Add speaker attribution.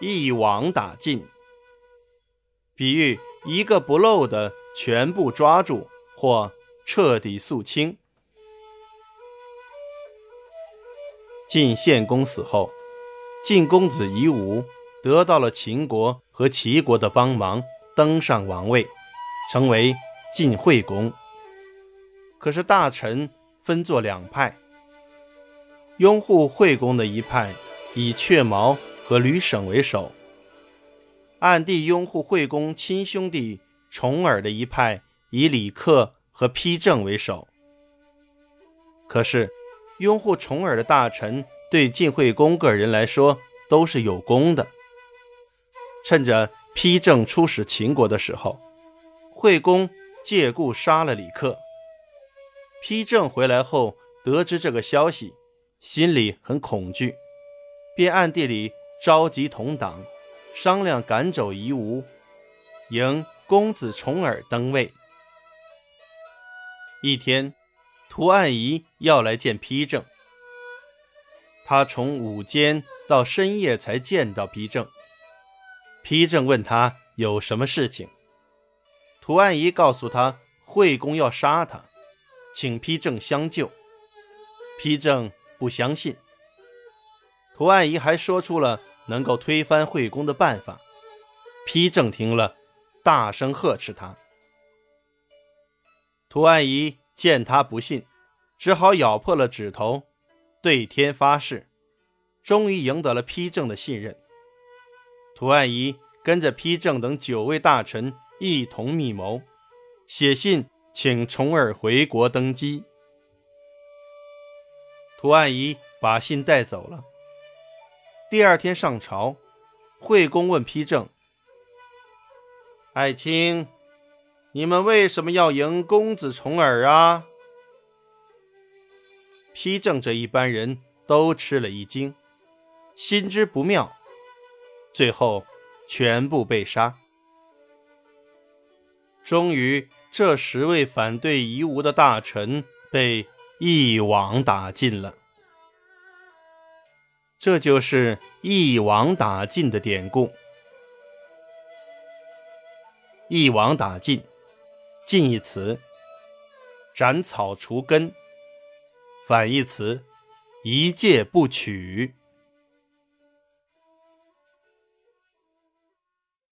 Speaker 1: 一网打尽，比喻一个不漏的全部抓住或彻底肃清。晋献公死后，晋公子夷吾得到了秦国和齐国的帮忙，登上王位，成为晋惠公。可是大臣分作两派，拥护惠公的一派以阙毛和吕省为首，暗地拥护惠公亲兄弟重耳的一派以李克和丕正为首。可是。拥护重耳的大臣对晋惠公个人来说都是有功的。趁着丕正出使秦国的时候，惠公借故杀了李克。丕正回来后得知这个消息，心里很恐惧，便暗地里召集同党，商量赶走夷吾，迎公子重耳登位。一天。屠岸夷要来见丕正，他从午间到深夜才见到丕正。丕正问他有什么事情，屠岸夷告诉他惠公要杀他，请丕正相救。丕正不相信，屠岸夷还说出了能够推翻惠公的办法。丕正听了，大声呵斥他。屠岸仪。见他不信，只好咬破了指头，对天发誓，终于赢得了丕正的信任。屠岸仪跟着丕正等九位大臣一同密谋，写信请重耳回国登基。屠岸仪把信带走了。第二天上朝，惠公问丕正：“爱卿。”你们为什么要迎公子重耳啊？丕正这一班人都吃了一惊，心知不妙，最后全部被杀。终于，这十位反对夷吾的大臣被一网打尽了。这就是一网打尽的典故。一网打尽。近义词：斩草除根；反义词：一介不取。